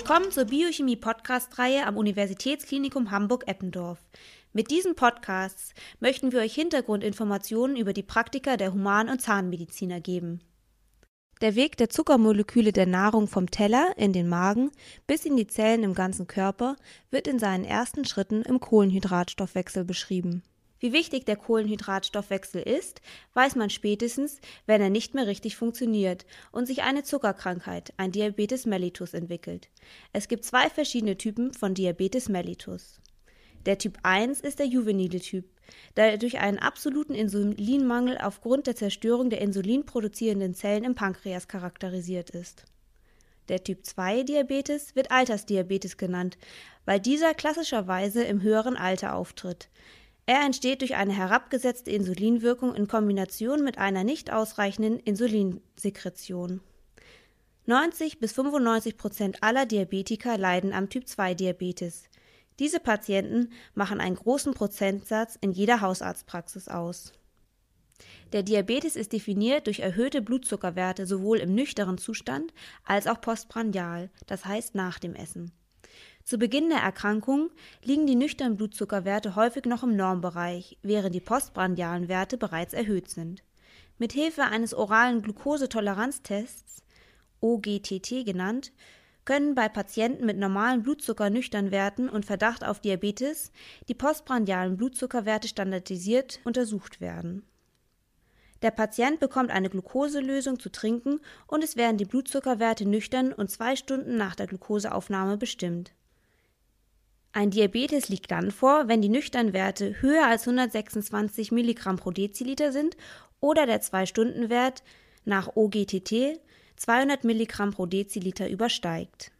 Willkommen zur Biochemie-Podcast-Reihe am Universitätsklinikum Hamburg-Eppendorf. Mit diesen Podcasts möchten wir euch Hintergrundinformationen über die Praktika der Human- und Zahnmediziner geben. Der Weg der Zuckermoleküle der Nahrung vom Teller in den Magen bis in die Zellen im ganzen Körper wird in seinen ersten Schritten im Kohlenhydratstoffwechsel beschrieben. Wie wichtig der Kohlenhydratstoffwechsel ist, weiß man spätestens, wenn er nicht mehr richtig funktioniert und sich eine Zuckerkrankheit, ein Diabetes mellitus, entwickelt. Es gibt zwei verschiedene Typen von Diabetes mellitus. Der Typ 1 ist der juvenile Typ, da er durch einen absoluten Insulinmangel aufgrund der Zerstörung der insulinproduzierenden Zellen im Pankreas charakterisiert ist. Der Typ 2 Diabetes wird Altersdiabetes genannt, weil dieser klassischerweise im höheren Alter auftritt. Er entsteht durch eine herabgesetzte Insulinwirkung in Kombination mit einer nicht ausreichenden Insulinsekretion. 90 bis 95 Prozent aller Diabetiker leiden am Typ 2 Diabetes. Diese Patienten machen einen großen Prozentsatz in jeder Hausarztpraxis aus. Der Diabetes ist definiert durch erhöhte Blutzuckerwerte sowohl im nüchternen Zustand als auch postprandial, das heißt nach dem Essen. Zu Beginn der Erkrankung liegen die nüchternen Blutzuckerwerte häufig noch im Normbereich, während die postprandialen Werte bereits erhöht sind. Mit Hilfe eines oralen Glukosetoleranztests, OGTT genannt, können bei Patienten mit normalen Blutzuckernüchternwerten und Verdacht auf Diabetes die postprandialen Blutzuckerwerte standardisiert untersucht werden. Der Patient bekommt eine Glukoselösung zu trinken und es werden die Blutzuckerwerte nüchtern und zwei Stunden nach der Glukoseaufnahme bestimmt. Ein Diabetes liegt dann vor, wenn die nüchternen Werte höher als 126 Milligramm pro Deziliter sind oder der 2-Stunden-Wert nach OGTT 200 Milligramm pro Deziliter übersteigt.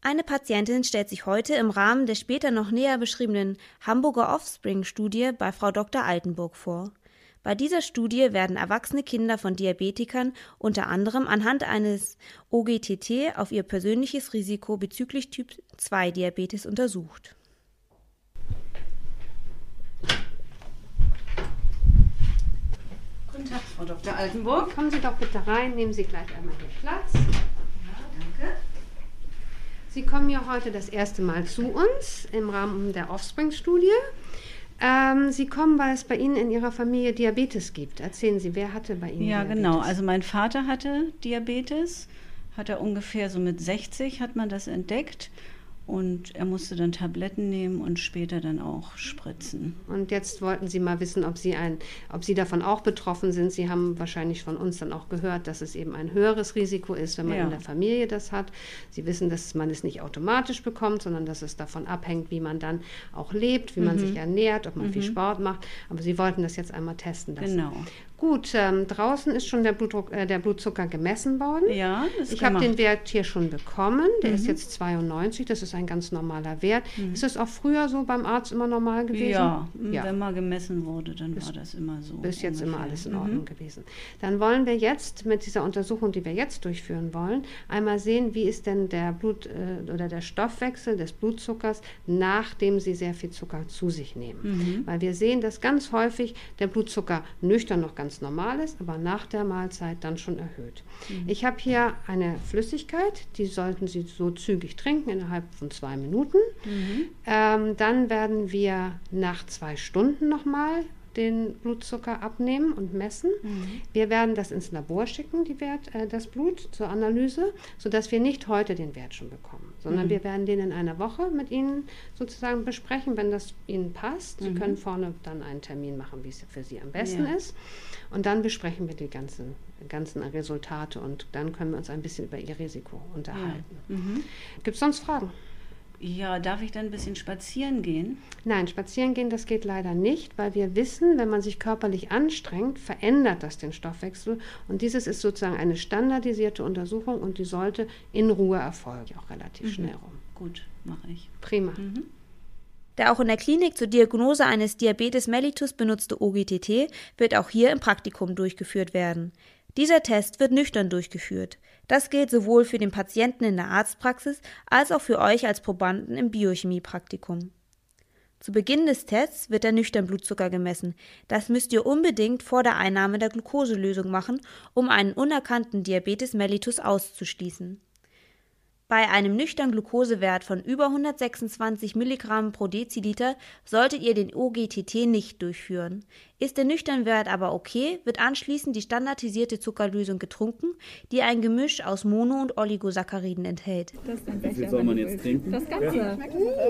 Eine Patientin stellt sich heute im Rahmen der später noch näher beschriebenen Hamburger Offspring-Studie bei Frau Dr. Altenburg vor. Bei dieser Studie werden erwachsene Kinder von Diabetikern unter anderem anhand eines OGTT auf ihr persönliches Risiko bezüglich Typ 2 Diabetes untersucht. Guten Tag, Frau Dr. Altenburg. Kommen Sie doch bitte rein, nehmen Sie gleich einmal hier Platz. Ja, danke. Sie kommen ja heute das erste Mal zu uns im Rahmen der Offspring-Studie. Ähm, Sie kommen, weil es bei Ihnen in Ihrer Familie Diabetes gibt. Erzählen Sie, wer hatte bei Ihnen Ja, Diabetes? genau. Also mein Vater hatte Diabetes, hat er ungefähr so mit 60 hat man das entdeckt und er musste dann Tabletten nehmen und später dann auch spritzen. Und jetzt wollten Sie mal wissen, ob Sie, ein, ob Sie davon auch betroffen sind. Sie haben wahrscheinlich von uns dann auch gehört, dass es eben ein höheres Risiko ist, wenn man Ja. in der Familie das hat. Sie wissen, dass man es nicht automatisch bekommt, sondern dass es davon abhängt, wie man dann auch lebt, wie man Mhm. sich ernährt, ob man viel Sport macht. Aber Sie wollten das jetzt einmal testen lassen. Genau. Gut, ähm, draußen ist schon der, Blutdruck, äh, der Blutzucker gemessen worden. Ja, das Ich habe den Wert hier schon bekommen. Der Mhm. ist jetzt 92. Das ist ein ganz normaler Wert. Ist das auch früher so beim Arzt immer normal gewesen? Ja, Ja. wenn mal gemessen wurde, dann war das immer so. Bis jetzt immer ungefähr. alles in Mhm. Ordnung gewesen. Dann wollen wir jetzt mit dieser Untersuchung, die wir jetzt durchführen wollen, einmal sehen, wie ist denn der Blut äh, oder der Stoffwechsel des Blutzuckers, nachdem Sie sehr viel Zucker zu sich nehmen. Mhm. Weil wir sehen, dass ganz häufig der Blutzucker nüchtern noch ganz normal ist, aber nach der Mahlzeit dann schon erhöht. Mhm. Ich habe hier eine Flüssigkeit, die sollten Sie so zügig trinken, innerhalb von zwei Minuten. Mhm. Ähm, dann werden wir nach zwei Stunden nochmal den Blutzucker abnehmen und messen. Mhm. Wir werden das ins Labor schicken, die Wert, äh, das Blut zur Analyse, sodass wir nicht heute den Wert schon bekommen, sondern Mhm. wir werden den in einer Woche mit Ihnen sozusagen besprechen, wenn das Ihnen passt. Sie Mhm. können vorne dann einen Termin machen, wie es für Sie am besten Ja. ist. Und dann besprechen wir die ganzen, ganzen Resultate und dann können wir uns ein bisschen über Ihr Risiko unterhalten. Mhm. Gibt es sonst Fragen? Ja, darf ich dann ein bisschen spazieren gehen? Nein, spazieren gehen, das geht leider nicht, weil wir wissen, wenn man sich körperlich anstrengt, verändert das den Stoffwechsel. Und dieses ist sozusagen eine standardisierte Untersuchung und die sollte in Ruhe erfolgen, auch relativ schnell rum. Gut, mache ich. Prima. Der auch in der Klinik zur Diagnose eines Diabetes mellitus benutzte OGTT wird auch hier im Praktikum durchgeführt werden. Dieser Test wird nüchtern durchgeführt. Das gilt sowohl für den Patienten in der Arztpraxis als auch für euch als Probanden im Biochemiepraktikum. Zu Beginn des Tests wird der Nüchternblutzucker gemessen. Das müsst ihr unbedingt vor der Einnahme der Glukoselösung machen, um einen unerkannten Diabetes mellitus auszuschließen. Bei einem nüchternen Glukosewert von über 126 Milligramm pro Deziliter solltet ihr den OGTT nicht durchführen. Ist der nüchterne Wert aber okay, wird anschließend die standardisierte Zuckerlösung getrunken, die ein Gemisch aus Mono- und Oligosacchariden enthält. Das Wie viel soll man jetzt trinken? Das Ganze. Ja.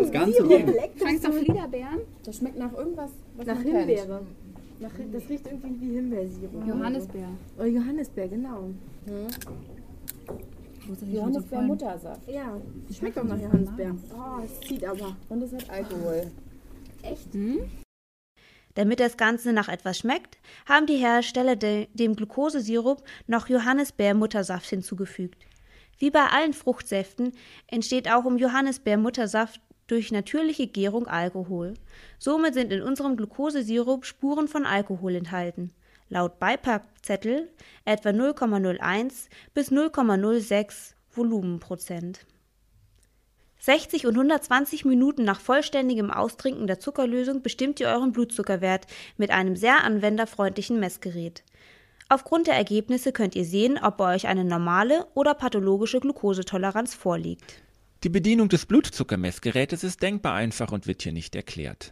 Das Ganze. Schmeckt nach Fliederbeeren? Das schmeckt nach irgendwas, was Nach man Himbeere. kennt. Nach, das riecht irgendwie wie Himbeersirup. Johannisbeer. Oh, Johannisbeer, genau. Johannisbeer Muttersaft. Ja, schmeckt auch nach Johannisbeer. Oh, es zieht aber. Und es hat Alkohol. Echt? Damit das Ganze nach etwas schmeckt, haben die Hersteller de dem Glukosesirup noch Johannisbeer-Muttersaft hinzugefügt. Wie bei allen Fruchtsäften entsteht auch im Johannisbeer-Muttersaft durch natürliche Gärung Alkohol. Somit sind in unserem Glukosesirup Spuren von Alkohol enthalten. Laut Beipackzettel etwa 0,01 bis 0,06 Volumenprozent. 60 und 120 Minuten nach vollständigem Austrinken der Zuckerlösung bestimmt ihr euren Blutzuckerwert mit einem sehr anwenderfreundlichen Messgerät. Aufgrund der Ergebnisse könnt ihr sehen, ob bei euch eine normale oder pathologische Glukosetoleranz vorliegt. Die Bedienung des Blutzuckermessgerätes ist denkbar einfach und wird hier nicht erklärt.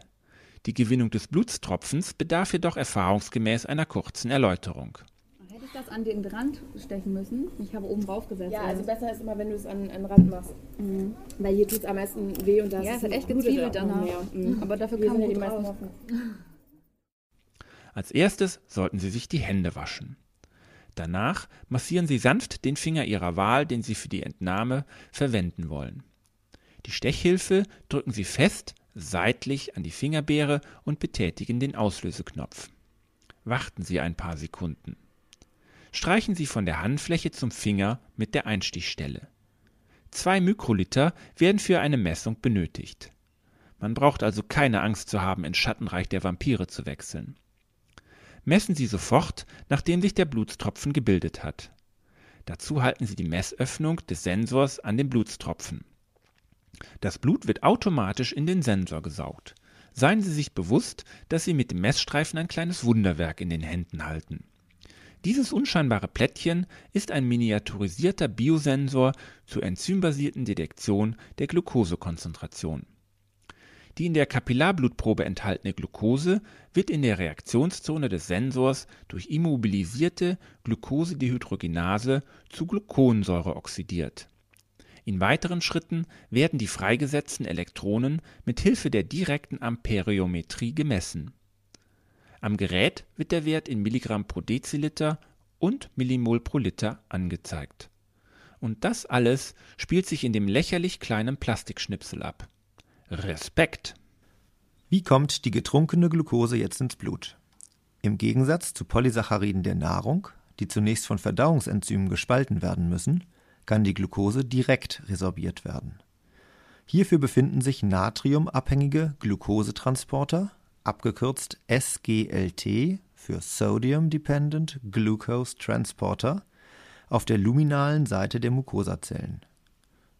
Die Gewinnung des Blutstropfens bedarf jedoch erfahrungsgemäß einer kurzen Erläuterung. Hätte ich das an den Rand stechen müssen? Ich habe oben drauf gesetzt. Ja, also besser ist immer, wenn du es an, an den Rand machst. Weil hier tut es am meisten weh und das ja, ist es hat echt gezwiebelt danach. mehr. Mhm. Aber dafür ja gut die meisten offen. Als erstes sollten Sie sich die Hände waschen. Danach massieren Sie sanft den Finger Ihrer Wahl, den Sie für die Entnahme verwenden wollen. Die Stechhilfe drücken Sie fest seitlich an die Fingerbeere und betätigen den Auslöseknopf. Warten Sie ein paar Sekunden. Streichen Sie von der Handfläche zum Finger mit der Einstichstelle. Zwei Mikroliter werden für eine Messung benötigt. Man braucht also keine Angst zu haben, ins Schattenreich der Vampire zu wechseln. Messen Sie sofort, nachdem sich der Blutstropfen gebildet hat. Dazu halten Sie die Messöffnung des Sensors an den Blutstropfen. Das Blut wird automatisch in den Sensor gesaugt. Seien Sie sich bewusst, dass Sie mit dem Messstreifen ein kleines Wunderwerk in den Händen halten. Dieses unscheinbare Plättchen ist ein miniaturisierter Biosensor zur enzymbasierten Detektion der Glukosekonzentration. Die in der Kapillarblutprobe enthaltene Glucose wird in der Reaktionszone des Sensors durch immobilisierte Glucosedehydrogenase zu Gluconsäure oxidiert. In weiteren Schritten werden die freigesetzten Elektronen mit Hilfe der direkten Amperiometrie gemessen. Am Gerät wird der Wert in Milligramm pro Deziliter und Millimol pro Liter angezeigt. Und das alles spielt sich in dem lächerlich kleinen Plastikschnipsel ab. Respekt! Wie kommt die getrunkene Glucose jetzt ins Blut? Im Gegensatz zu Polysacchariden der Nahrung, die zunächst von Verdauungsenzymen gespalten werden müssen, kann die Glucose direkt resorbiert werden. Hierfür befinden sich natriumabhängige Glucosetransporter, abgekürzt SGLT für Sodium Dependent Glucose Transporter, auf der luminalen Seite der Mukosazellen.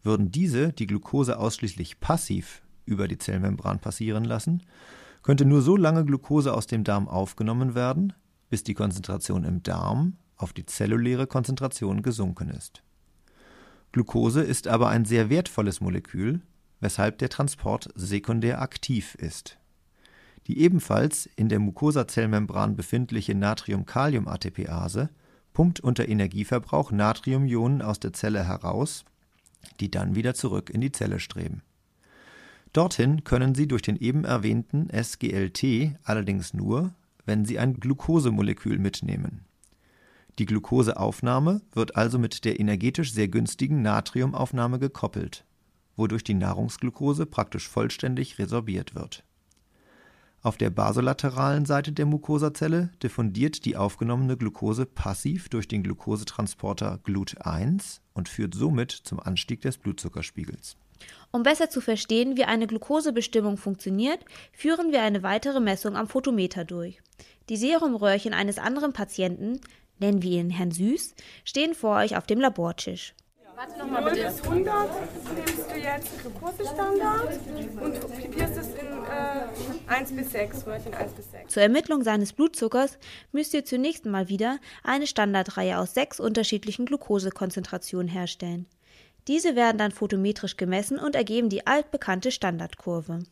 Würden diese die Glucose ausschließlich passiv über die Zellmembran passieren lassen, könnte nur so lange Glucose aus dem Darm aufgenommen werden, bis die Konzentration im Darm auf die zelluläre Konzentration gesunken ist. Glucose ist aber ein sehr wertvolles Molekül, weshalb der Transport sekundär aktiv ist. Die ebenfalls in der Mukosazellmembran befindliche Natrium-Kalium-ATPase pumpt unter Energieverbrauch Natriumionen aus der Zelle heraus, die dann wieder zurück in die Zelle streben. Dorthin können sie durch den eben erwähnten SGLT allerdings nur, wenn sie ein Glukosemolekül mitnehmen. Die Glukoseaufnahme wird also mit der energetisch sehr günstigen Natriumaufnahme gekoppelt, wodurch die Nahrungsglucose praktisch vollständig resorbiert wird. Auf der basolateralen Seite der Mukosazelle diffundiert die aufgenommene Glucose passiv durch den Glucosetransporter GLUT1 und führt somit zum Anstieg des Blutzuckerspiegels. Um besser zu verstehen, wie eine Glukosebestimmung funktioniert, führen wir eine weitere Messung am Photometer durch. Die Serumröhrchen eines anderen Patienten, nennen wir ihn Herrn Süß, stehen vor euch auf dem Labortisch. Warte nochmal bitte. bis 100 nimmst du jetzt Glukosestandard und pipierst es in äh, 1 bis 6, Röhrchen 1 bis 6. Zur Ermittlung seines Blutzuckers müsst ihr zunächst mal wieder eine Standardreihe aus sechs unterschiedlichen Glukosekonzentrationen herstellen. Diese werden dann photometrisch gemessen und ergeben die altbekannte Standardkurve.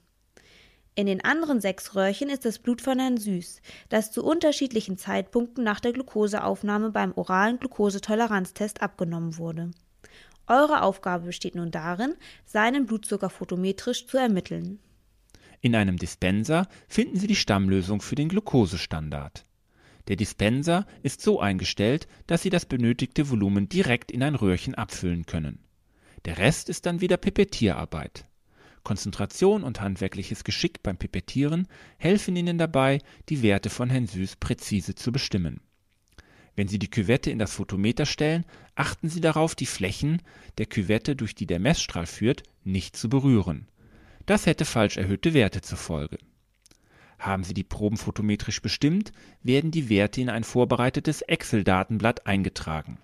In den anderen sechs Röhrchen ist das Blut von Herrn Süß, das zu unterschiedlichen Zeitpunkten nach der Glukoseaufnahme beim oralen Glukosetoleranztest abgenommen wurde. Eure Aufgabe besteht nun darin, seinen Blutzucker photometrisch zu ermitteln. In einem Dispenser finden Sie die Stammlösung für den Glukosestandard. Der Dispenser ist so eingestellt, dass Sie das benötigte Volumen direkt in ein Röhrchen abfüllen können. Der Rest ist dann wieder Pipettierarbeit. Konzentration und handwerkliches Geschick beim Pipettieren helfen Ihnen dabei, die Werte von Herrn Süß präzise zu bestimmen. Wenn Sie die Küvette in das Photometer stellen, achten Sie darauf, die Flächen der Küvette, durch die der Messstrahl führt, nicht zu berühren. Das hätte falsch erhöhte Werte zur Folge. Haben Sie die Proben photometrisch bestimmt, werden die Werte in ein vorbereitetes Excel-Datenblatt eingetragen.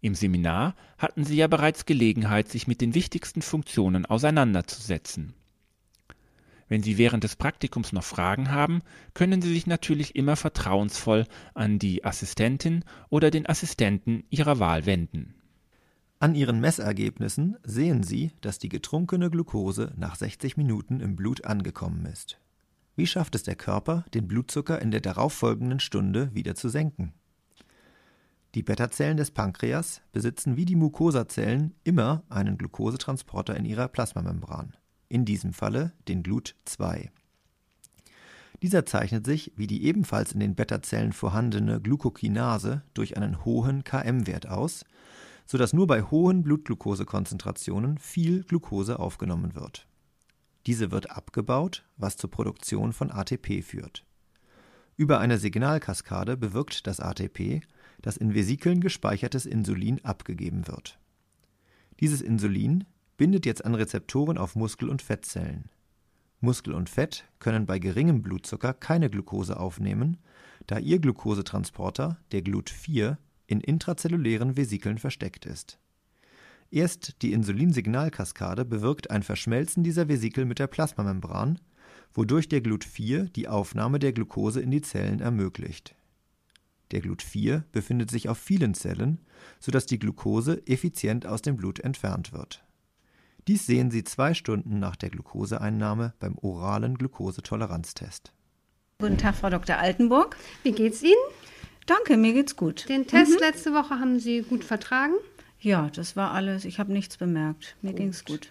Im Seminar hatten Sie ja bereits Gelegenheit, sich mit den wichtigsten Funktionen auseinanderzusetzen. Wenn Sie während des Praktikums noch Fragen haben, können Sie sich natürlich immer vertrauensvoll an die Assistentin oder den Assistenten Ihrer Wahl wenden. An Ihren Messergebnissen sehen Sie, dass die getrunkene Glucose nach 60 Minuten im Blut angekommen ist. Wie schafft es der Körper, den Blutzucker in der darauffolgenden Stunde wieder zu senken? Die Beta-Zellen des Pankreas besitzen wie die Mukosazellen immer einen Glukosetransporter in ihrer Plasmamembran, in diesem Falle den Glut2. Dieser zeichnet sich wie die ebenfalls in den Beta-Zellen vorhandene Glucokinase durch einen hohen Km-Wert aus, sodass nur bei hohen Blutglukosekonzentrationen viel Glucose aufgenommen wird. Diese wird abgebaut, was zur Produktion von ATP führt. Über eine Signalkaskade bewirkt das ATP, dass in Vesikeln gespeichertes Insulin abgegeben wird. Dieses Insulin bindet jetzt an Rezeptoren auf Muskel- und Fettzellen. Muskel und Fett können bei geringem Blutzucker keine Glucose aufnehmen, da ihr Glucosetransporter, der GLUT4, in intrazellulären Vesikeln versteckt ist. Erst die Insulinsignalkaskade bewirkt ein Verschmelzen dieser Vesikel mit der Plasmamembran, wodurch der GLUT4 die Aufnahme der Glucose in die Zellen ermöglicht. Der Glut4 befindet sich auf vielen Zellen, sodass die Glucose effizient aus dem Blut entfernt wird. Dies sehen Sie zwei Stunden nach der Glukoseeinnahme beim oralen Glukosetoleranztest. Guten Tag, Frau Dr. Altenburg. Wie geht's Ihnen? Danke, mir geht's gut. Den Test letzte Woche haben Sie gut vertragen? Ja, das war alles. Ich habe nichts bemerkt. Mir ging's gut.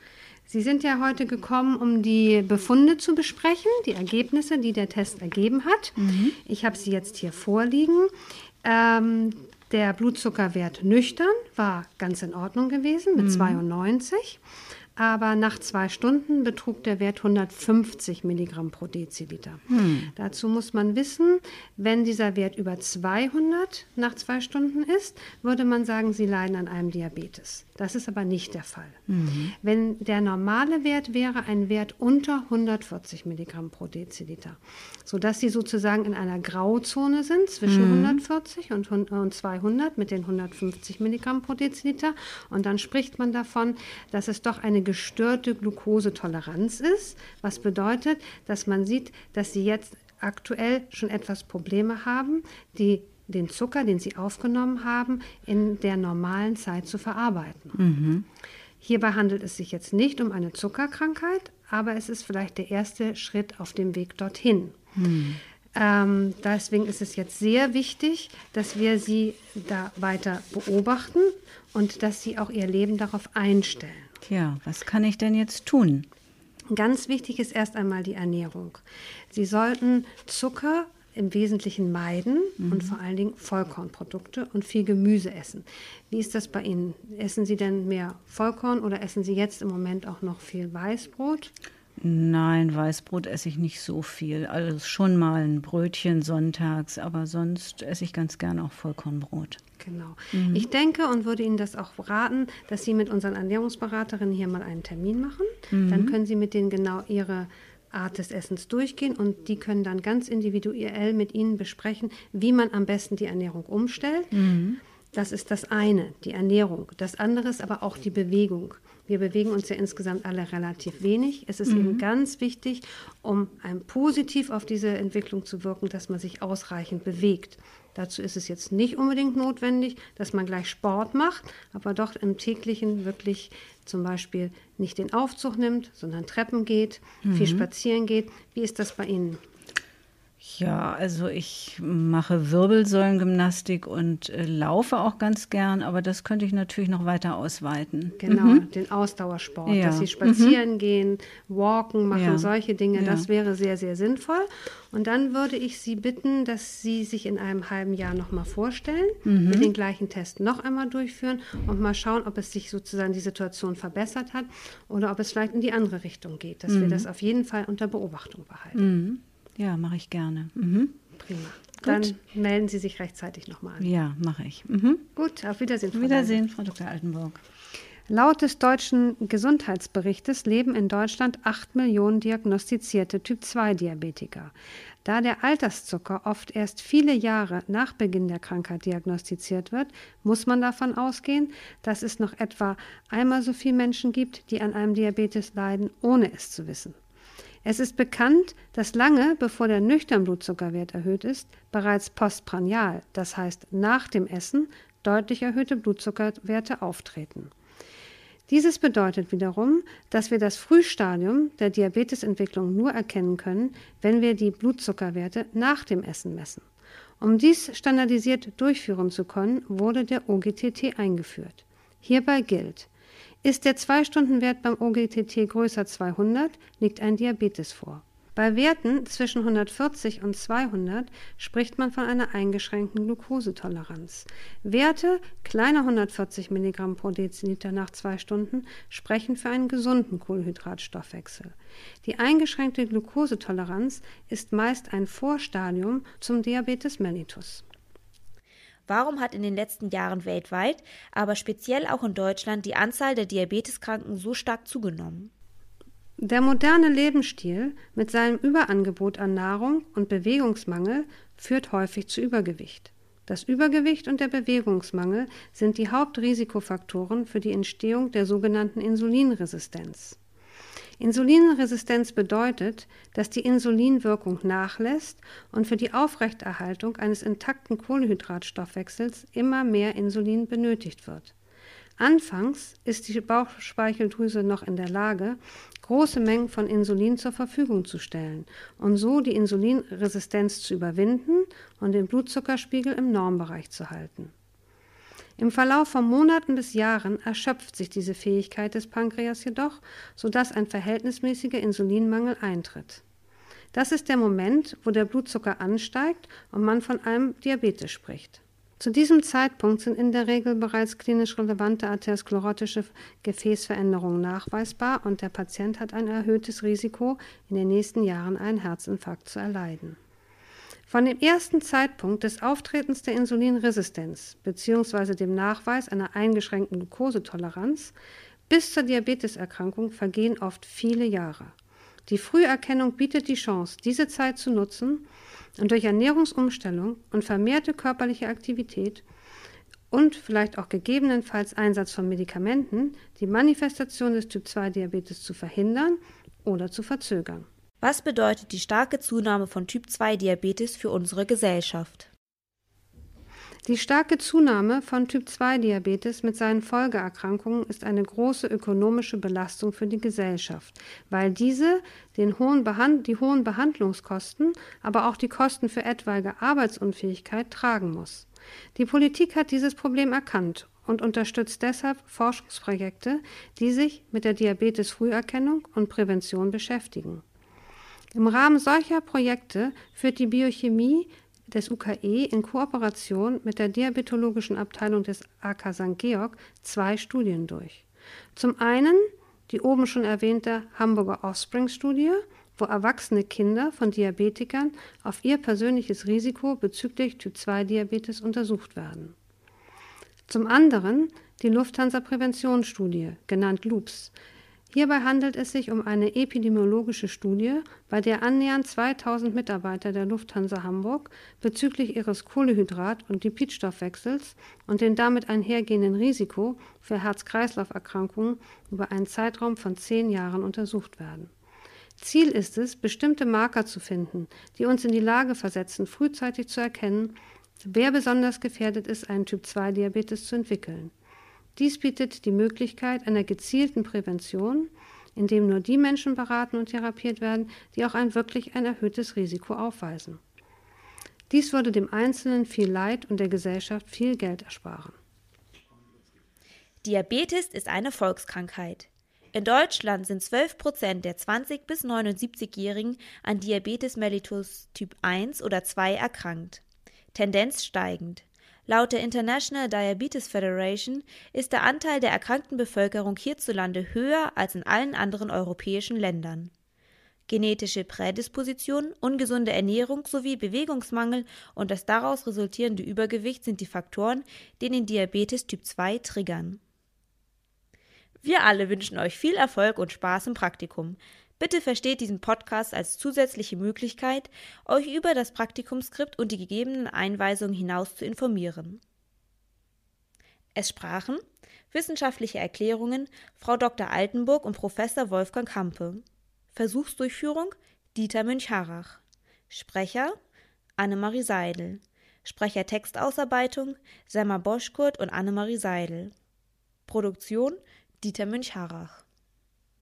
Sie sind ja heute gekommen, um die Befunde zu besprechen, die Ergebnisse, die der Test ergeben hat. Ich habe sie jetzt hier vorliegen. Ähm, der Blutzuckerwert nüchtern war ganz in Ordnung gewesen mit 92, aber nach zwei Stunden betrug der Wert 150 Milligramm pro Deziliter. Dazu muss man wissen, wenn dieser Wert über 200 nach zwei Stunden ist, würde man sagen, Sie leiden an einem Diabetes. Das ist aber nicht der Fall. Wenn der normale Wert wäre ein Wert unter 140 Milligramm pro Deziliter, sodass Sie sozusagen in einer Grauzone sind zwischen 140 und, hun- und 200 mit den 150 Milligramm pro Deziliter. Und dann spricht man davon, dass es doch eine gestörte Glukosetoleranz ist, was bedeutet, dass man sieht, dass Sie jetzt aktuell schon etwas Probleme haben, die den Zucker, den sie aufgenommen haben, in der normalen Zeit zu verarbeiten. Hierbei handelt es sich jetzt nicht um eine Zuckerkrankheit, aber es ist vielleicht der erste Schritt auf dem Weg dorthin. Ähm, deswegen ist es jetzt sehr wichtig, dass wir sie da weiter beobachten und dass sie auch ihr Leben darauf einstellen. Tja, was kann ich denn jetzt tun? Ganz wichtig ist erst einmal die Ernährung. Sie sollten Zucker im Wesentlichen meiden und vor allen Dingen Vollkornprodukte und viel Gemüse essen. Wie ist das bei Ihnen? Essen Sie denn mehr Vollkorn oder essen Sie jetzt im Moment auch noch viel Weißbrot? Nein, Weißbrot esse ich nicht so viel. Also schon mal ein Brötchen sonntags, aber sonst esse ich ganz gerne auch Vollkornbrot. Genau. Ich denke und würde Ihnen das auch raten, dass Sie mit unseren Ernährungsberaterinnen hier mal einen Termin machen. Dann können Sie mit denen genau Ihre Art des Essens durchgehen und die können dann ganz individuell mit Ihnen besprechen, wie man am besten die Ernährung umstellt. Das ist das eine, die Ernährung. Das andere ist aber auch die Bewegung. Wir bewegen uns ja insgesamt alle relativ wenig. Es ist eben ganz wichtig, um ein positiv auf diese Entwicklung zu wirken, dass man sich ausreichend bewegt. Dazu ist es jetzt nicht unbedingt notwendig, dass man gleich Sport macht, aber doch im täglichen wirklich zum Beispiel nicht den Aufzug nimmt, sondern Treppen geht, viel spazieren geht. Wie ist das bei Ihnen? Ja, also ich mache Wirbelsäulengymnastik und äh, laufe auch ganz gern, aber das könnte ich natürlich noch weiter ausweiten. Genau, den Ausdauersport, Ja. dass sie spazieren gehen, walken, machen Ja. solche Dinge, Ja. das wäre sehr, sehr sinnvoll. Und dann würde ich Sie bitten, dass Sie sich in einem halben Jahr nochmal vorstellen, Mhm. mit den gleichen Test noch einmal durchführen und mal schauen, ob es sich sozusagen die Situation verbessert hat oder ob es vielleicht in die andere Richtung geht, dass wir Mhm. das auf jeden Fall unter Beobachtung behalten. Ja, mache ich gerne. Mhm. Prima. Dann melden Sie sich rechtzeitig nochmal an. Ja, mache ich. Mhm. Gut, auf Wiedersehen. Frau Wiedersehen, Frau Dr. Altenburg. Laut des deutschen Gesundheitsberichtes leben in Deutschland 8 Millionen diagnostizierte Typ-2-Diabetiker. Da der Alterszucker oft erst viele Jahre nach Beginn der Krankheit diagnostiziert wird, muss man davon ausgehen, dass es noch etwa einmal so viele Menschen gibt, die an einem Diabetes leiden, ohne es zu wissen. Es ist bekannt, dass lange bevor der Nüchternblutzuckerwert erhöht ist, bereits postprandial, das heißt nach dem Essen, deutlich erhöhte Blutzuckerwerte auftreten. Dieses bedeutet wiederum, dass wir das Frühstadium der Diabetesentwicklung nur erkennen können, wenn wir die Blutzuckerwerte nach dem Essen messen. Um dies standardisiert durchführen zu können, wurde der OGTT eingeführt. Hierbei gilt, ist der 2-Stunden-Wert beim OGTT größer 200, liegt ein Diabetes vor. Bei Werten zwischen 140 und 200 spricht man von einer eingeschränkten Glukosetoleranz. Werte kleiner 140 Milligramm pro Deziliter nach zwei Stunden sprechen für einen gesunden Kohlenhydratstoffwechsel. Die eingeschränkte Glukosetoleranz ist meist ein Vorstadium zum Diabetes mellitus. Warum hat in den letzten Jahren weltweit, aber speziell auch in Deutschland die Anzahl der Diabeteskranken so stark zugenommen? Der moderne Lebensstil mit seinem Überangebot an Nahrung und Bewegungsmangel führt häufig zu Übergewicht. Das Übergewicht und der Bewegungsmangel sind die Hauptrisikofaktoren für die Entstehung der sogenannten Insulinresistenz. Insulinresistenz bedeutet, dass die Insulinwirkung nachlässt und für die Aufrechterhaltung eines intakten Kohlenhydratstoffwechsels immer mehr Insulin benötigt wird. Anfangs ist die Bauchspeicheldrüse noch in der Lage, große Mengen von Insulin zur Verfügung zu stellen und so die Insulinresistenz zu überwinden und den Blutzuckerspiegel im Normbereich zu halten. Im Verlauf von Monaten bis Jahren erschöpft sich diese Fähigkeit des Pankreas jedoch, sodass ein verhältnismäßiger Insulinmangel eintritt. Das ist der Moment, wo der Blutzucker ansteigt und man von einem Diabetes spricht. Zu diesem Zeitpunkt sind in der Regel bereits klinisch relevante arteriosklerotische Gefäßveränderungen nachweisbar und der Patient hat ein erhöhtes Risiko, in den nächsten Jahren einen Herzinfarkt zu erleiden. Von dem ersten Zeitpunkt des Auftretens der Insulinresistenz bzw. dem Nachweis einer eingeschränkten Glukosetoleranz bis zur Diabeteserkrankung vergehen oft viele Jahre. Die Früherkennung bietet die Chance, diese Zeit zu nutzen und durch Ernährungsumstellung und vermehrte körperliche Aktivität und vielleicht auch gegebenenfalls Einsatz von Medikamenten die Manifestation des Typ-2-Diabetes zu verhindern oder zu verzögern. Was bedeutet die starke Zunahme von Typ-2-Diabetes für unsere Gesellschaft? Die starke Zunahme von Typ-2-Diabetes mit seinen Folgeerkrankungen ist eine große ökonomische Belastung für die Gesellschaft, weil diese hohen die hohen Behandlungskosten, aber auch die Kosten für etwaige Arbeitsunfähigkeit tragen muss. Die Politik hat dieses Problem erkannt und unterstützt deshalb Forschungsprojekte, die sich mit der Diabetes-Früherkennung und Prävention beschäftigen. Im Rahmen solcher Projekte führt die Biochemie des UKE in Kooperation mit der Diabetologischen Abteilung des AK St. Georg zwei Studien durch. Zum einen die oben schon erwähnte Hamburger Offspring-Studie, wo erwachsene Kinder von Diabetikern auf ihr persönliches Risiko bezüglich Typ-2-Diabetes untersucht werden. Zum anderen die Lufthansa-Präventionsstudie, genannt LUPS, Hierbei handelt es sich um eine epidemiologische Studie, bei der annähernd 2000 Mitarbeiter der Lufthansa Hamburg bezüglich ihres Kohlehydrat- und Lipidstoffwechsels und den damit einhergehenden Risiko für Herz-Kreislauf-Erkrankungen über einen Zeitraum von zehn Jahren untersucht werden. Ziel ist es, bestimmte Marker zu finden, die uns in die Lage versetzen, frühzeitig zu erkennen, wer besonders gefährdet ist, einen Typ-2-Diabetes zu entwickeln. Dies bietet die Möglichkeit einer gezielten Prävention, indem nur die Menschen beraten und therapiert werden, die auch ein wirklich ein erhöhtes Risiko aufweisen. Dies würde dem Einzelnen viel Leid und der Gesellschaft viel Geld ersparen. Diabetes ist eine Volkskrankheit. In Deutschland sind 12 Prozent der 20- bis 79-Jährigen an Diabetes mellitus Typ 1 oder 2 erkrankt. Tendenz steigend. Laut der International Diabetes Federation ist der Anteil der erkrankten Bevölkerung hierzulande höher als in allen anderen europäischen Ländern. Genetische Prädisposition, ungesunde Ernährung sowie Bewegungsmangel und das daraus resultierende Übergewicht sind die Faktoren, die den Diabetes Typ 2 triggern. Wir alle wünschen euch viel Erfolg und Spaß im Praktikum. Bitte versteht diesen Podcast als zusätzliche Möglichkeit, euch über das Praktikumskript und die gegebenen Einweisungen hinaus zu informieren. Es sprachen wissenschaftliche Erklärungen Frau Dr. Altenburg und Professor Wolfgang Kampe. Versuchsdurchführung Dieter Münch-Harrach. Sprecher Annemarie Seidel. Sprecher Textausarbeitung Selma Boschkurt und Annemarie Seidel. Produktion Dieter Münch-Harrach.